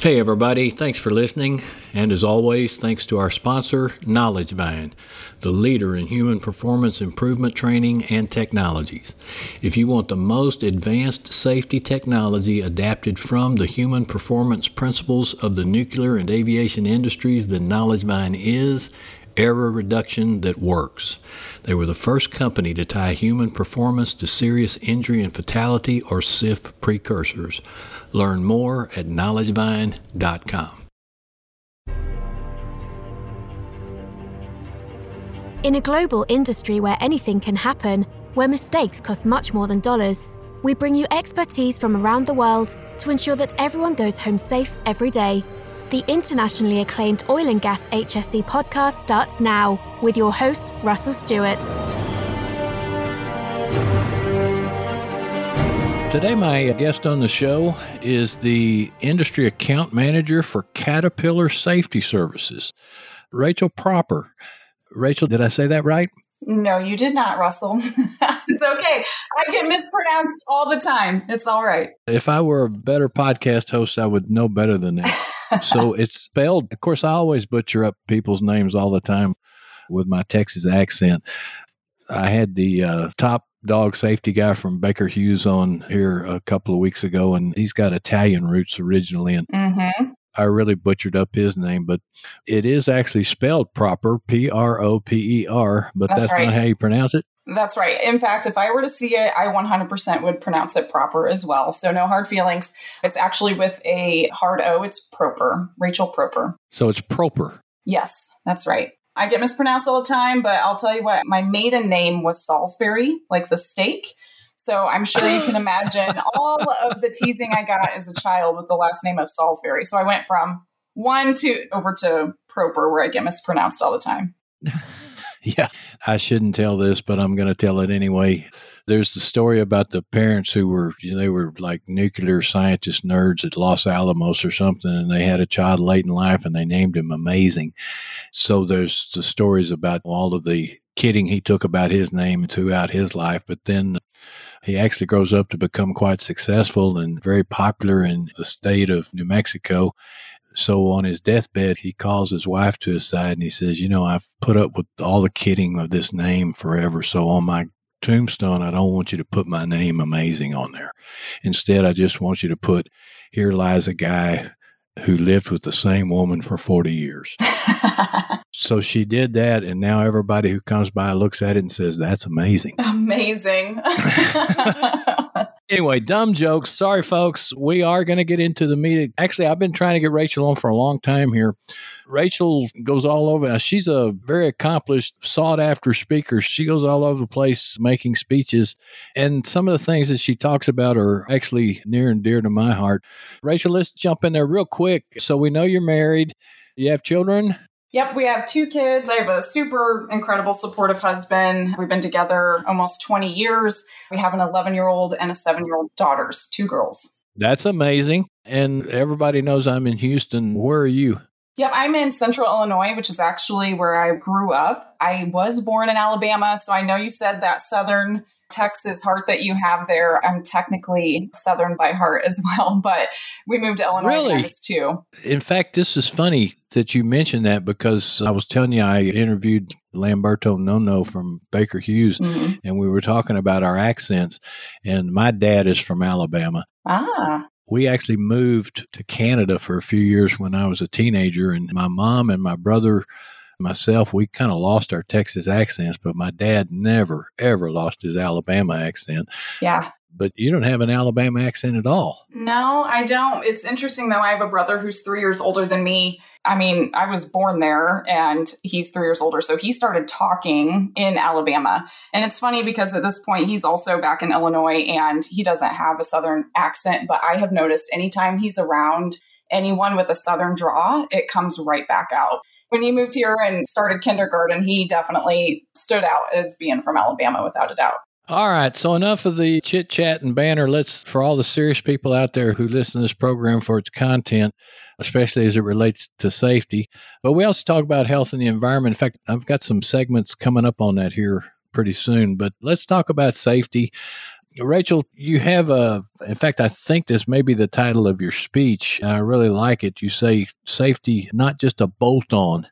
Hey, everybody, thanks for listening. And as always, thanks to our sponsor, KnowledgeVine, the leader in human performance improvement training and technologies. If you want the most advanced safety technology adapted from the human performance principles of the nuclear and aviation industries, then KnowledgeVine is error reduction that works. They were the first company to tie human performance to serious injury and fatality or SIF precursors. Learn more at knowledgevine.com. In a global industry where anything can happen, where mistakes cost much more than dollars, we bring you expertise from around the world to ensure that everyone goes home safe every day. The internationally acclaimed Oil and Gas HSE podcast starts now with your host, Russell Stewart. Today, my guest on the show is the industry account manager for Caterpillar Safety Services, Rachel Proper. Rachel, did I say that right? No, you did not, Russell. it's okay. I get mispronounced all the time. It's all right. If I were a better podcast host, I would know better than that. So it's spelled, of course, I always butcher up people's names all the time with my Texas accent. I had the uh, top dog safety guy from Baker Hughes on here a couple of weeks ago, and he's got Italian roots originally. And mm-hmm. I really butchered up his name, but it is actually spelled proper P R O P E R, but that's, that's right. not how you pronounce it. That's right. In fact, if I were to see it, I 100% would pronounce it proper as well. So no hard feelings. It's actually with a hard O. It's proper. Rachel Proper. So it's proper. Yes, that's right. I get mispronounced all the time, but I'll tell you what, my maiden name was Salisbury, like the steak. So I'm sure you can imagine all of the teasing I got as a child with the last name of Salisbury. So I went from one to over to Proper, where I get mispronounced all the time. yeah, I shouldn't tell this, but I'm going to tell it anyway. There's the story about the parents who were, you know, they were like nuclear scientist nerds at Los Alamos or something, and they had a child late in life and they named him Amazing. So there's the stories about all of the kidding he took about his name throughout his life, but then he actually grows up to become quite successful and very popular in the state of New Mexico. So on his deathbed, he calls his wife to his side and he says, You know, I've put up with all the kidding of this name forever. So on my tombstone, I don't want you to put my name amazing on there. Instead, I just want you to put, Here lies a guy who lived with the same woman for 40 years. so she did that. And now everybody who comes by looks at it and says, That's amazing. Amazing. Anyway, dumb jokes. Sorry, folks. We are going to get into the meeting. Actually, I've been trying to get Rachel on for a long time here. Rachel goes all over. Now, she's a very accomplished, sought after speaker. She goes all over the place making speeches. And some of the things that she talks about are actually near and dear to my heart. Rachel, let's jump in there real quick. So we know you're married. You have children? Yep, we have two kids. I have a super incredible, supportive husband. We've been together almost 20 years. We have an 11 year old and a seven year old daughters, two girls. That's amazing. And everybody knows I'm in Houston. Where are you? Yep, I'm in central Illinois, which is actually where I grew up. I was born in Alabama, so I know you said that southern Texas heart that you have there. I'm technically Southern by heart as well, but we moved to Illinois really? too. In fact, this is funny that you mentioned that because I was telling you I interviewed Lamberto Nono from Baker Hughes, mm-hmm. and we were talking about our accents. And my dad is from Alabama. Ah. We actually moved to Canada for a few years when I was a teenager, and my mom and my brother myself, we kind of lost our Texas accents, but my dad never, ever lost his Alabama accent. Yeah. But you don't have an Alabama accent at all. No, I don't. It's interesting though. I have a brother who's three years older than me. I mean, I was born there and he's three years older. So he started talking in Alabama. And it's funny because at this point, he's also back in Illinois and he doesn't have a Southern accent. But I have noticed anytime he's around anyone with a Southern draw, it comes right back out when he moved here and started kindergarten, he definitely stood out as being from Alabama without a doubt. All right, so enough of the chit chat and banner. Let's, for all the serious people out there who listen to this program for its content, especially as it relates to safety. But we also talk about health and the environment. In fact, I've got some segments coming up on that here pretty soon. But let's talk about safety. Rachel, you have a, in fact, I think this may be the title of your speech. I really like it. You say safety, not just a bolt on.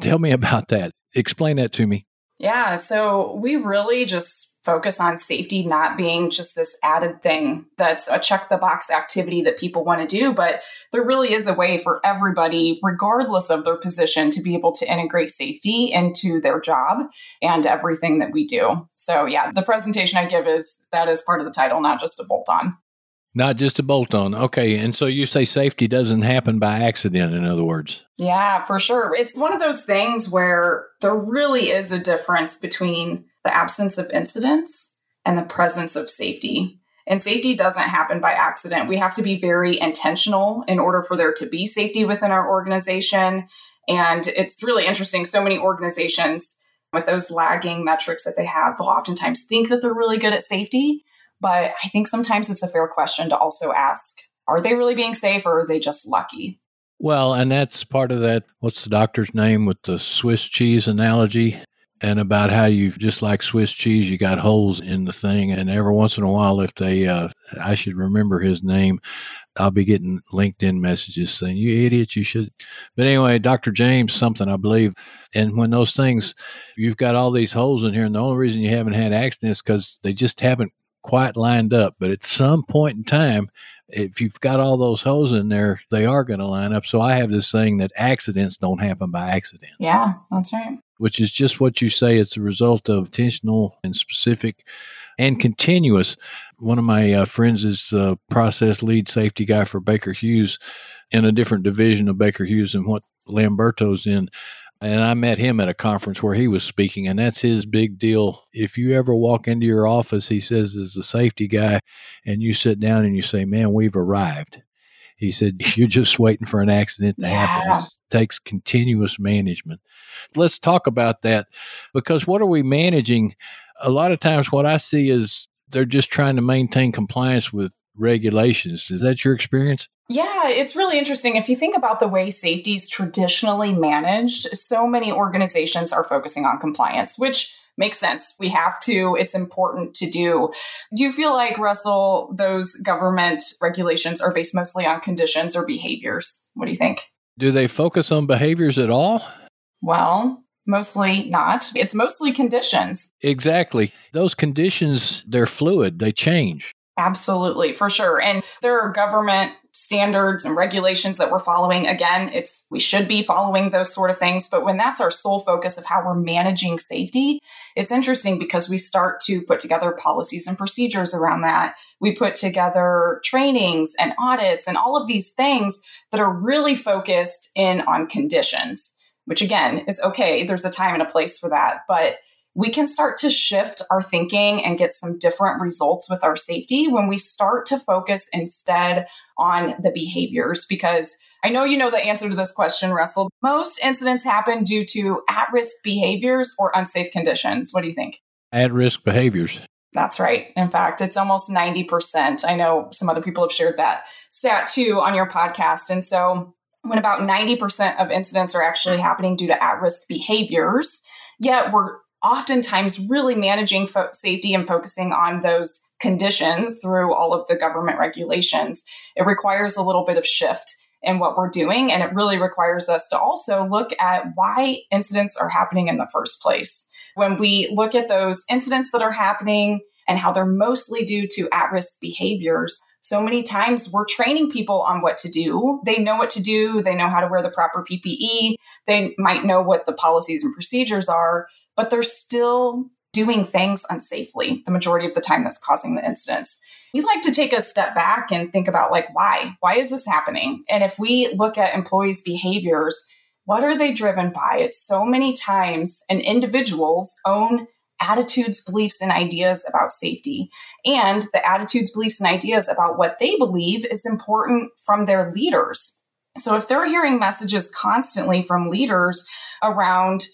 Tell me about that. Explain that to me. Yeah, so we really just focus on safety not being just this added thing that's a check the box activity that people want to do, but there really is a way for everybody, regardless of their position, to be able to integrate safety into their job and everything that we do. So, yeah, the presentation I give is that is part of the title, not just a bolt on. Not just a bolt on. Okay. And so you say safety doesn't happen by accident, in other words. Yeah, for sure. It's one of those things where there really is a difference between the absence of incidents and the presence of safety. And safety doesn't happen by accident. We have to be very intentional in order for there to be safety within our organization. And it's really interesting. So many organizations with those lagging metrics that they have, they'll oftentimes think that they're really good at safety but I think sometimes it's a fair question to also ask are they really being safe or are they just lucky? Well, and that's part of that. What's the doctor's name with the Swiss cheese analogy? And about how you just like Swiss cheese, you got holes in the thing. And every once in a while, if they, uh, I should remember his name, I'll be getting LinkedIn messages saying, you idiot, you should. But anyway, Dr. James, something I believe. And when those things, you've got all these holes in here, and the only reason you haven't had accidents because they just haven't quite lined up, but at some point in time, if you've got all those holes in there, they are going to line up. So I have this saying that accidents don't happen by accident. Yeah, that's right. Which is just what you say. It's a result of intentional and specific and continuous. One of my uh, friends is a process lead safety guy for Baker Hughes in a different division of Baker Hughes than what Lamberto's in. And I met him at a conference where he was speaking, and that's his big deal. If you ever walk into your office, he says, as a safety guy, and you sit down and you say, Man, we've arrived. He said, You're just waiting for an accident to yeah. happen. It takes continuous management. Let's talk about that because what are we managing? A lot of times, what I see is they're just trying to maintain compliance with regulations. Is that your experience? Yeah, it's really interesting. If you think about the way safety is traditionally managed, so many organizations are focusing on compliance, which makes sense. We have to, it's important to do. Do you feel like, Russell, those government regulations are based mostly on conditions or behaviors? What do you think? Do they focus on behaviors at all? Well, mostly not. It's mostly conditions. Exactly. Those conditions, they're fluid, they change. Absolutely, for sure. And there are government standards and regulations that we're following. Again, it's we should be following those sort of things, but when that's our sole focus of how we're managing safety, it's interesting because we start to put together policies and procedures around that. We put together trainings and audits and all of these things that are really focused in on conditions, which again is okay, there's a time and a place for that, but we can start to shift our thinking and get some different results with our safety when we start to focus instead on the behaviors. Because I know you know the answer to this question, Russell. Most incidents happen due to at risk behaviors or unsafe conditions. What do you think? At risk behaviors. That's right. In fact, it's almost 90%. I know some other people have shared that stat too on your podcast. And so, when about 90% of incidents are actually happening due to at risk behaviors, yet we're oftentimes really managing fo- safety and focusing on those conditions through all of the government regulations, it requires a little bit of shift in what we're doing. And it really requires us to also look at why incidents are happening in the first place. When we look at those incidents that are happening and how they're mostly due to at risk behaviors, so many times we're training people on what to do. They know what to do, they know how to wear the proper PPE, they might know what the policies and procedures are but they're still doing things unsafely the majority of the time that's causing the incidents. We like to take a step back and think about like why? Why is this happening? And if we look at employees' behaviors, what are they driven by? It's so many times an individual's own attitudes, beliefs, and ideas about safety, and the attitudes, beliefs, and ideas about what they believe is important from their leaders. So if they're hearing messages constantly from leaders around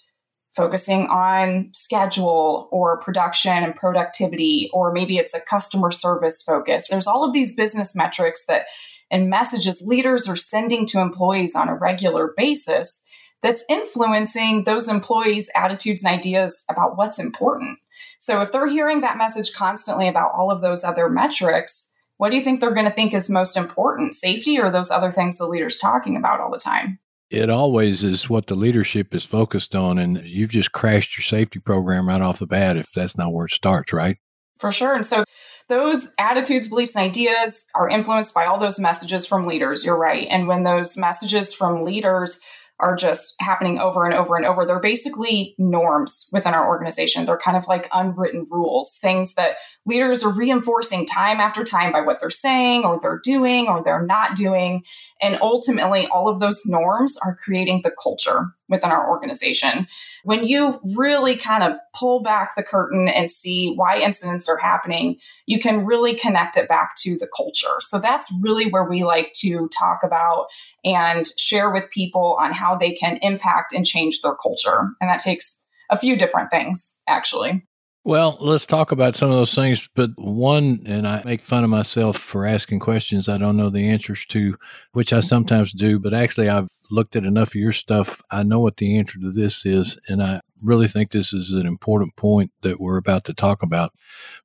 focusing on schedule or production and productivity, or maybe it's a customer service focus. There's all of these business metrics that and messages leaders are sending to employees on a regular basis that's influencing those employees' attitudes and ideas about what's important. So if they're hearing that message constantly about all of those other metrics, what do you think they're going to think is most important, safety or those other things the leader's talking about all the time? It always is what the leadership is focused on. And you've just crashed your safety program right off the bat if that's not where it starts, right? For sure. And so those attitudes, beliefs, and ideas are influenced by all those messages from leaders. You're right. And when those messages from leaders are just happening over and over and over. They're basically norms within our organization. They're kind of like unwritten rules, things that leaders are reinforcing time after time by what they're saying or they're doing or they're not doing. And ultimately, all of those norms are creating the culture within our organization. When you really kind of pull back the curtain and see why incidents are happening, you can really connect it back to the culture. So that's really where we like to talk about and share with people on how they can impact and change their culture. And that takes a few different things, actually. Well, let's talk about some of those things. But one, and I make fun of myself for asking questions I don't know the answers to, which I sometimes do. But actually, I've looked at enough of your stuff. I know what the answer to this is. And I really think this is an important point that we're about to talk about.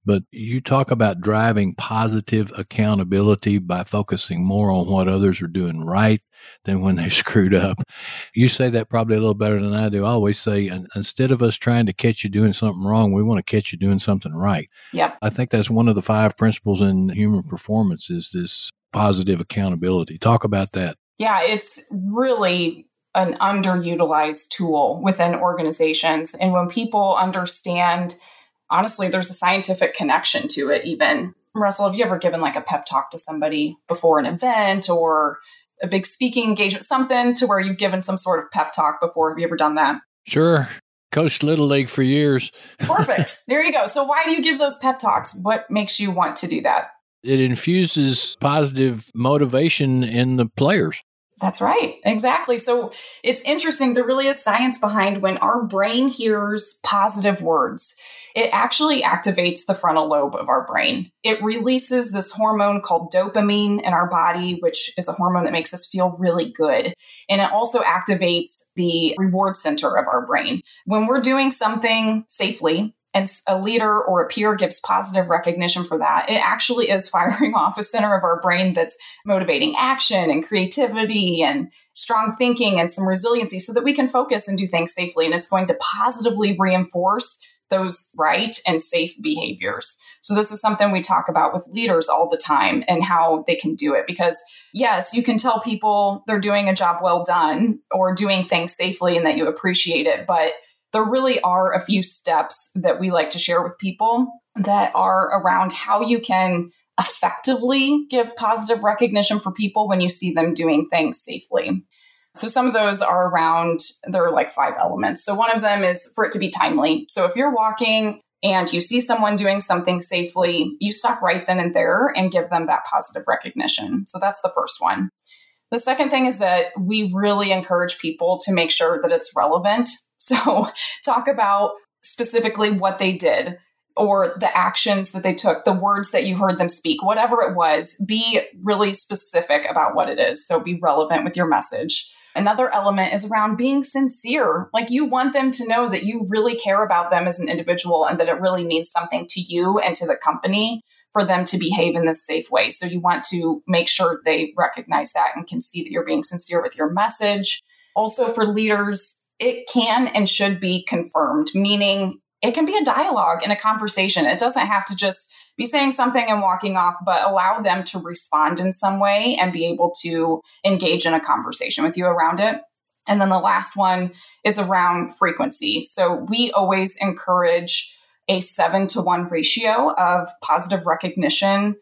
But you talk about driving positive accountability by focusing more on what others are doing right than when they screwed up. You say that probably a little better than I do. I always say, instead of us trying to catch you doing something wrong, we want to catch you doing something right. Yep. I think that's one of the five principles in human performance is this positive accountability. Talk about that. Yeah, it's really an underutilized tool within organizations. And when people understand, honestly, there's a scientific connection to it, even. Russell, have you ever given like a pep talk to somebody before an event or a big speaking engagement, something to where you've given some sort of pep talk before? Have you ever done that? Sure. Coached Little League for years. Perfect. There you go. So, why do you give those pep talks? What makes you want to do that? It infuses positive motivation in the players. That's right. Exactly. So it's interesting. There really is science behind when our brain hears positive words. It actually activates the frontal lobe of our brain. It releases this hormone called dopamine in our body, which is a hormone that makes us feel really good. And it also activates the reward center of our brain. When we're doing something safely, and a leader or a peer gives positive recognition for that, it actually is firing off a center of our brain that's motivating action and creativity and strong thinking and some resiliency so that we can focus and do things safely. And it's going to positively reinforce those right and safe behaviors. So, this is something we talk about with leaders all the time and how they can do it. Because, yes, you can tell people they're doing a job well done or doing things safely and that you appreciate it. But there really are a few steps that we like to share with people that are around how you can effectively give positive recognition for people when you see them doing things safely. So some of those are around, there are like five elements. So one of them is for it to be timely. So if you're walking and you see someone doing something safely, you stop right then and there and give them that positive recognition. So that's the first one. The second thing is that we really encourage people to make sure that it's relevant. So, talk about specifically what they did or the actions that they took, the words that you heard them speak, whatever it was, be really specific about what it is. So, be relevant with your message. Another element is around being sincere. Like you want them to know that you really care about them as an individual and that it really means something to you and to the company for them to behave in this safe way. So you want to make sure they recognize that and can see that you're being sincere with your message. Also, for leaders, it can and should be confirmed, meaning it can be a dialogue and a conversation. It doesn't have to just be saying something and walking off, but allow them to respond in some way and be able to engage in a conversation with you around it. And then the last one is around frequency. So we always encourage a seven to one ratio of positive recognition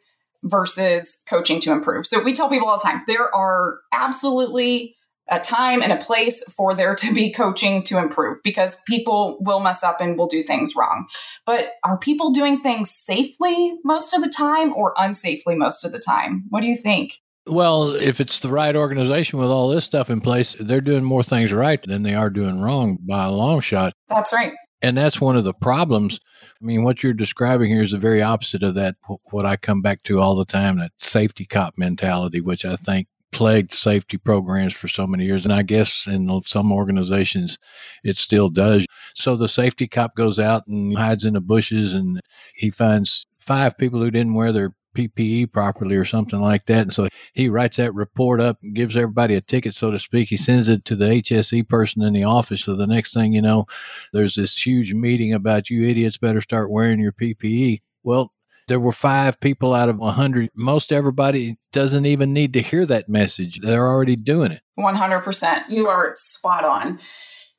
versus coaching to improve. So we tell people all the time there are absolutely a time and a place for there to be coaching to improve because people will mess up and will do things wrong. But are people doing things safely most of the time or unsafely most of the time? What do you think? Well, if it's the right organization with all this stuff in place, they're doing more things right than they are doing wrong by a long shot. That's right. And that's one of the problems. I mean, what you're describing here is the very opposite of that, what I come back to all the time that safety cop mentality, which I think plagued safety programs for so many years. And I guess in some organizations, it still does. So the safety cop goes out and hides in the bushes and he finds five people who didn't wear their PPE properly or something like that. And so he writes that report up and gives everybody a ticket, so to speak. He sends it to the HSE person in the office. So the next thing you know, there's this huge meeting about you idiots better start wearing your PPE. Well, there were five people out of 100. Most everybody doesn't even need to hear that message. They're already doing it. 100%. You are spot on.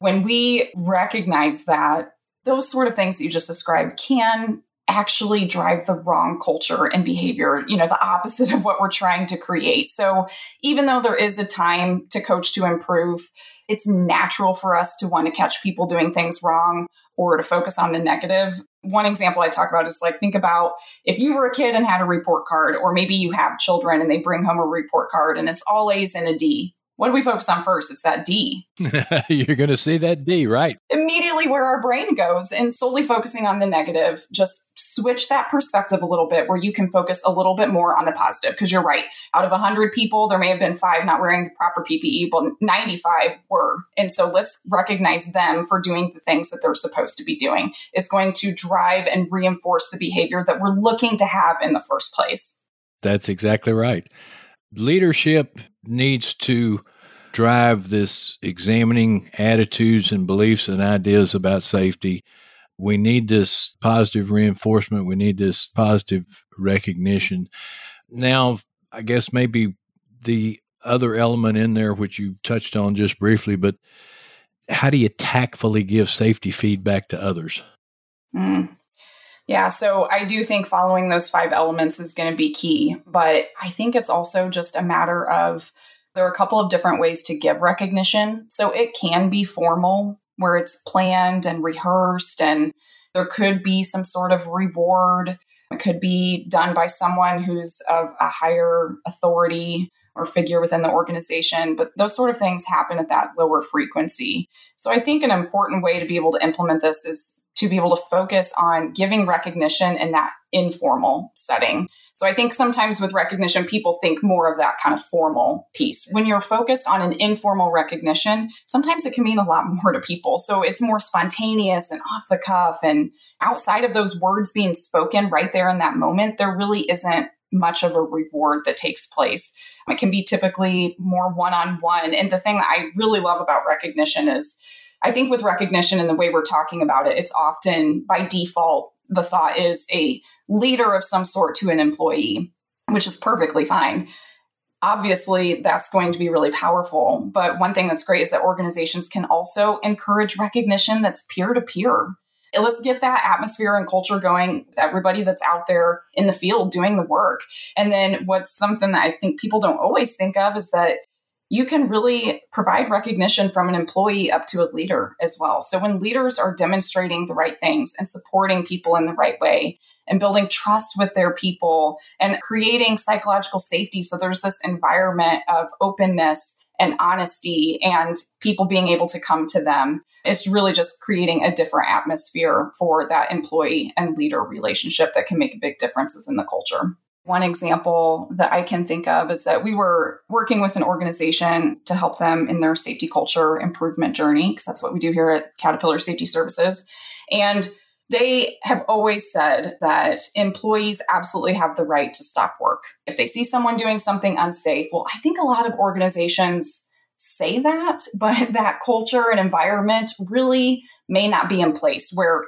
When we recognize that, those sort of things that you just described can actually drive the wrong culture and behavior, you know, the opposite of what we're trying to create. So even though there is a time to coach to improve, it's natural for us to want to catch people doing things wrong or to focus on the negative. One example I talk about is like, think about if you were a kid and had a report card, or maybe you have children and they bring home a report card and it's all A's and a D what do we focus on first? It's that D. You're going to see that D, right? Immediately where our brain goes and solely focusing on the negative, just switch that perspective a little bit where you can focus a little bit more on the positive. Because you're right. Out of 100 people, there may have been five not wearing the proper PPE, but 95 were. And so let's recognize them for doing the things that they're supposed to be doing. Is going to drive and reinforce the behavior that we're looking to have in the first place. That's exactly right. Leadership needs to drive this examining attitudes and beliefs and ideas about safety. We need this positive reinforcement. We need this positive recognition. Now, I guess maybe the other element in there, which you touched on just briefly, but how do you tactfully give safety feedback to others? Mm. Yeah, so I do think following those five elements is going to be key, but I think it's also just a matter of there are a couple of different ways to give recognition. So it can be formal, where it's planned and rehearsed, and there could be some sort of reward. It could be done by someone who's of a higher authority or figure within the organization, but those sort of things happen at that lower frequency. So I think an important way to be able to implement this is to be able to focus on giving recognition in that informal setting. So I think sometimes with recognition, people think more of that kind of formal piece. When you're focused on an informal recognition, sometimes it can mean a lot more to people. So it's more spontaneous and off the cuff. And outside of those words being spoken right there in that moment, there really isn't much of a reward that takes place. It can be typically more one on one. And the thing that I really love about recognition is I think with recognition and the way we're talking about it, it's often by default, the thought is a leader of some sort to an employee, which is perfectly fine. Obviously, that's going to be really powerful. But one thing that's great is that organizations can also encourage recognition that's peer to peer. Let's get that atmosphere and culture going, everybody that's out there in the field doing the work. And then what's something that I think people don't always think of is that you can really provide recognition from an employee up to a leader as well. So when leaders are demonstrating the right things and supporting people in the right way and building trust with their people and creating psychological safety. So there's this environment of openness and honesty and people being able to come to them. It's really just creating a different atmosphere for that employee and leader relationship that can make a big difference within the culture. One example that I can think of is that we were working with an organization to help them in their safety culture improvement journey, because that's what we do here at Caterpillar Safety Services. And they have always said that employees absolutely have the right to stop work. If they see someone doing something unsafe, well, I think a lot of organizations say that, but that culture and environment really may not be in place where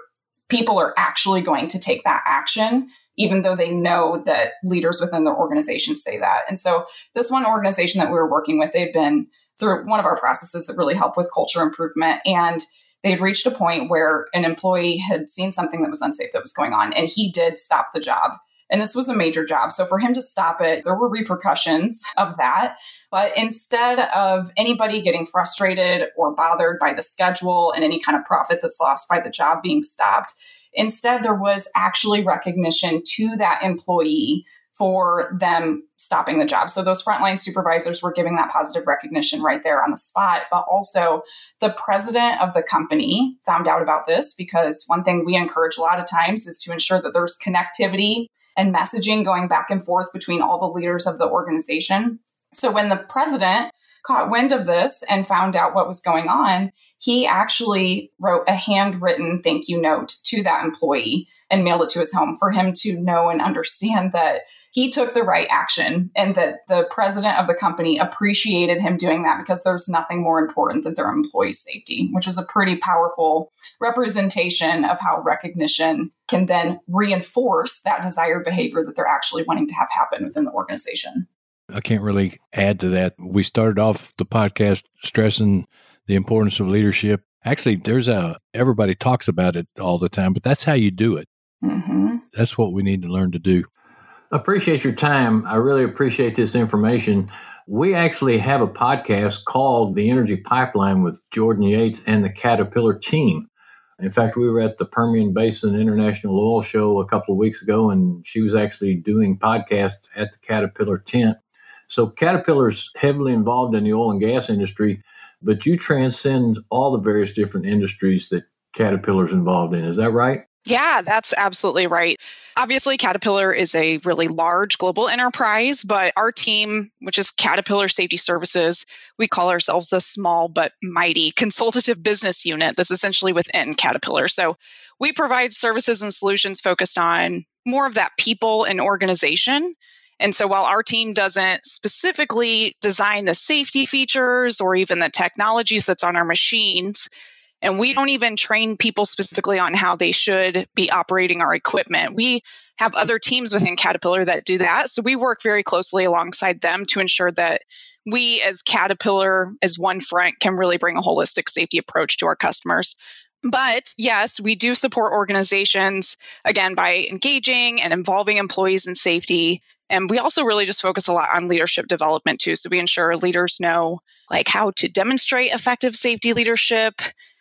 people are actually going to take that action even though they know that leaders within their organization say that. And so, this one organization that we were working with, they've been through one of our processes that really help with culture improvement. And they had reached a point where an employee had seen something that was unsafe that was going on, and he did stop the job. And this was a major job. So for him to stop it, there were repercussions of that. But instead of anybody getting frustrated or bothered by the schedule and any kind of profit that's lost by the job being stopped, Instead, there was actually recognition to that employee for them stopping the job. So those frontline supervisors were giving that positive recognition right there on the spot. But also, the president of the company found out about this because one thing we encourage a lot of times is to ensure that there's connectivity and messaging going back and forth between all the leaders of the organization. So when the president caught wind of this and found out what was going on, he actually wrote a handwritten thank you note to that employee and mailed it to his home for him to know and understand that he took the right action and that the president of the company appreciated him doing that because there's nothing more important than their employee safety, which is a pretty powerful representation of how recognition can then reinforce that desired behavior that they're actually wanting to have happen within the organization. I can't really add to that. We started off the podcast stressing the importance of leadership. Actually, there's a everybody talks about it all the time, but that's how you do it. Mm-hmm. That's what we need to learn to do. Appreciate your time. I really appreciate this information. We actually have a podcast called The Energy Pipeline with Jordan Yates and the Caterpillar team. In fact, we were at the Permian Basin International Oil Show a couple of weeks ago, and she was actually doing podcasts at the Caterpillar tent. So, Caterpillar's heavily involved in the oil and gas industry, but you transcend all the various different industries that Caterpillar's involved in. Is that right? Yeah, that's absolutely right. Obviously, Caterpillar is a really large global enterprise, but our team, which is Caterpillar Safety Services, we call ourselves a small but mighty consultative business unit that's essentially within Caterpillar. So we provide services and solutions focused on more of that people and organization. And so while our team doesn't specifically design the safety features or even the technologies that's on our machines, and we don't even train people specifically on how they should be operating our equipment. We have other teams within Caterpillar that do that. So we work very closely alongside them to ensure that we, as Caterpillar, as one front, can really bring a holistic safety approach to our customers. But yes, we do support organizations, again, by engaging and involving employees in safety. And we also really just focus a lot on leadership development too. So we ensure leaders know like how to demonstrate effective safety leadership,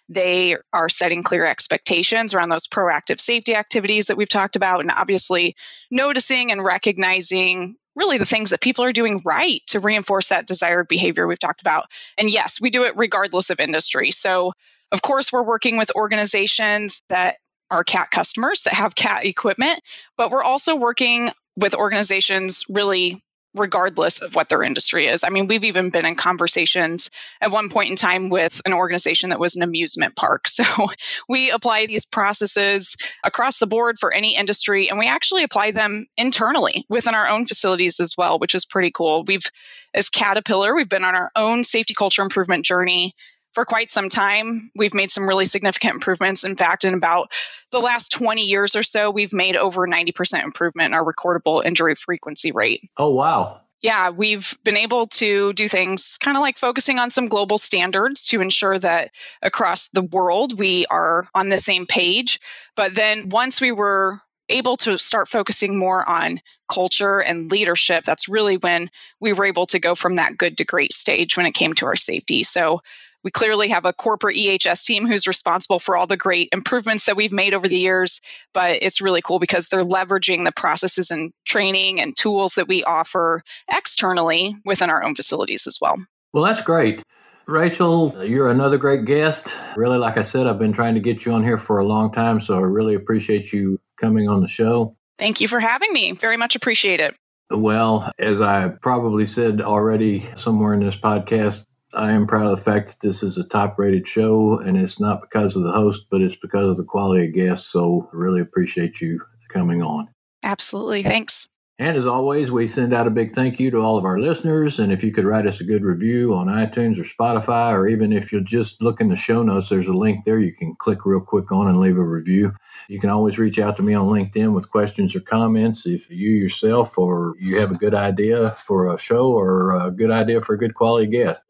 they are setting clear expectations around those proactive safety activities that we've talked about, and obviously noticing and recognizing really the things that people are doing right to reinforce that desired behavior we've talked about. And yes, we do it regardless of industry. So, of course, we're working with organizations that are CAT customers that have CAT equipment, but we're also working with organizations really regardless of what their industry is. I mean, we've even been in conversations at one point in time with an organization that was an amusement park. So we apply these processes across the board for any industry, and we actually apply them internally within our own facilities as well, which is pretty cool. We've, as Caterpillar, we've been on our own safety culture improvement journey for quite some time. We've made some really significant improvements. In fact, in about the last 20 years or so, we've made over 90% improvement in our recordable injury frequency rate. Oh, wow. Yeah, we've been able to do things kind of like focusing on some global standards to ensure that across the world we are on the same page. But then once we were able to start focusing more on culture and leadership, that's really when we were able to go from that good to great stage when it came to our safety. So we clearly have a corporate EHS team who's responsible for all the great improvements that we've made over the years, but it's really cool because they're leveraging the processes and training and tools that we offer externally within our own facilities as well. Well, that's great. Rachel, you're another great guest. Really, like I said, I've been trying to get you on here for a long time, so I really appreciate you coming on the show. Thank you for having me. Very much appreciate it. Well, as I probably said already somewhere in this podcast, I am proud of the fact that this is a top rated show, and it's not because of the host, but it's because of the quality of guests. So, I really appreciate you coming on. Absolutely. Thanks. And as always, we send out a big thank you to all of our listeners. And if you could write us a good review on iTunes or Spotify, or even if you'll just look in the show notes, there's a link there you can click real quick on and leave a review. You can always reach out to me on LinkedIn with questions or comments if you yourself or you have a good idea for a show or a good idea for a good quality guest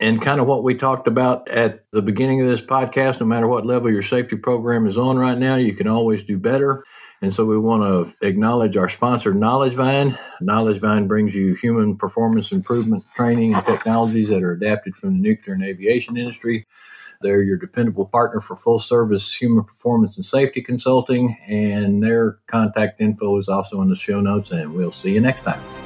and kind of what we talked about at the beginning of this podcast no matter what level your safety program is on right now you can always do better. And so we want to acknowledge our sponsor KnowledgeVine. Knowledge vine brings you human performance improvement training and technologies that are adapted from the nuclear and aviation industry. They're your dependable partner for full service human performance and safety consulting and their contact info is also in the show notes and we'll see you next time